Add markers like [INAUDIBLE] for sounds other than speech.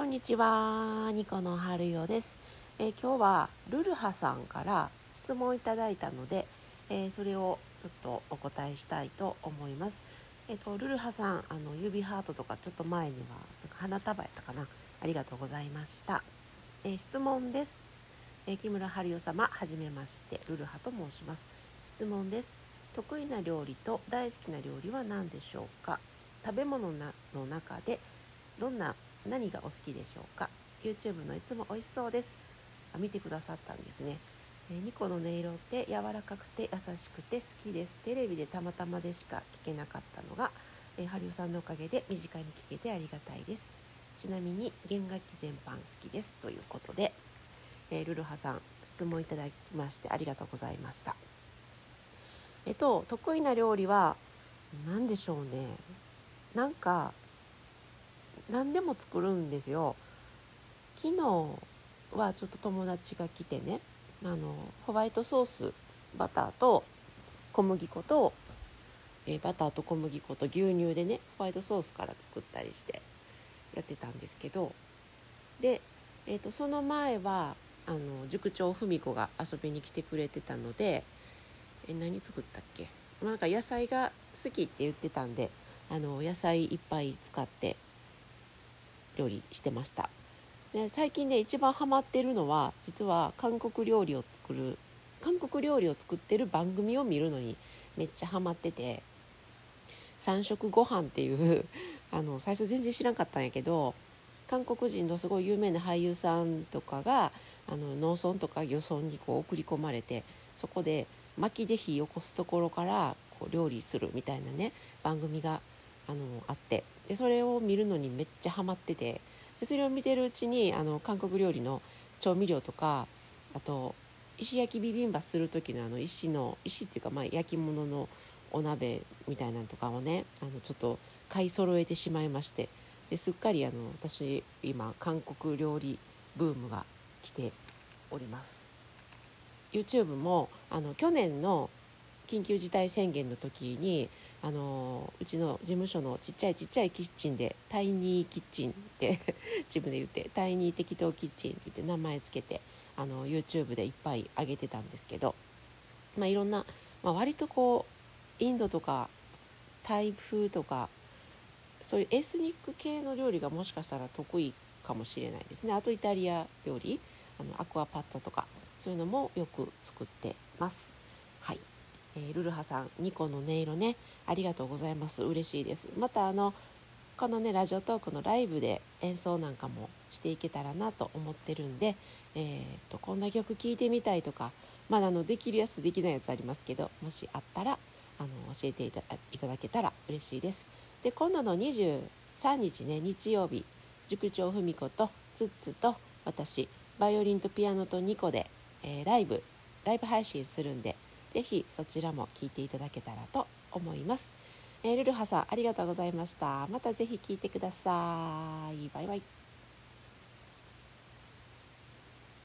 こんにちは、ニコの春代です、えー今日はルルハさんから質問いただいたので、えーそれをちょっとお答えしたいと思います。えっ、とルルハさん、あの指ハートとかちょっと前には花束やったかな。ありがとうございました。えー質問です。えー木村春代様、はじめまして、ルルハと申します。質問です。得意な料理と大好きな料理は何でしょうか？食べ物なの中でどんな何がお好きでしょうか？YouTube のいつも美味しそうです。あ見てくださったんですね、えーニコの音色って柔らかくて優しくて好きです。テレビでたまたまでしか聞けなかったのが、えー、ハリオさんのおかげで身近に聞けてありがたいです。ちなみに弦楽器全般好きです。ということで、えールルハさん質問いただきましてありがとうございました。えっと得意な料理は何でしょうね？なんか何でも作るんですよ。昨日はちょっと友達が来てねあのホワイトソースバターと小麦粉と、えバターと小麦粉と牛乳でねホワイトソースから作ったりしてやってたんですけどで、えー、とその前はあの塾長文子が遊びに来てくれてたのでえ何作ったっけ？まあなんか野菜が好きって言ってたんであの野菜いっぱい使って料理してました。で最近ね一番ハマってるのは実は韓国料理を作る韓国料理を作ってる番組を見るのにめっちゃハマってて三食ご飯っていう [LAUGHS] あの最初全然知らんかったんやけど韓国人のすごい有名な俳優さんとかがあの農村とか漁村にこう送り込まれてそこで薪で火を起こすところからこう料理するみたいなね番組があのあって。でそれを見るのにめっちゃハマっててでそれを見てるうちにあの韓国料理の調味料とかあと石焼きビビンバする時のあの石の石っていうかまあ焼き物のお鍋みたいなのとかをねあのちょっと買い揃えてしまいましてですっかりあの私今韓国料理ブームが来ております。YouTube もあの去年の緊急事態宣言の時にあのうちの事務所のちっちゃいちっちゃいキッチンでタイニーキッチンって [LAUGHS] 自分で言ってタイニー適当キッチンって言って名前つけてあの YouTube でいっぱい上げてたんですけど、まあ、いろんな、まあ、割とこうインドとかタイ風とかそういうエスニック系の料理がもしかしたら得意かもしれないですね。あとイタリア料理あのアクアパッツァとかそういうのもよく作ってます。はい、えールルハさんニコの音色ね。ありがとうございます。嬉しいです。またあのこのねラジオトークのライブで演奏なんかもしていけたらなと思ってるんで、えーっとこんな曲聴いてみたいとかまだあのできるやつできないやつありますけどもしあったらあの教えていただけたら嬉しいです。で今度の23日ね日曜日塾長文子とツッツと私バイオリンとピアノとニコで、えーライブライブ配信するんでぜひそちらも聞いていただけたらと思います、えールルハさんありがとうございました。またぜひ聞いてください。バイバイ。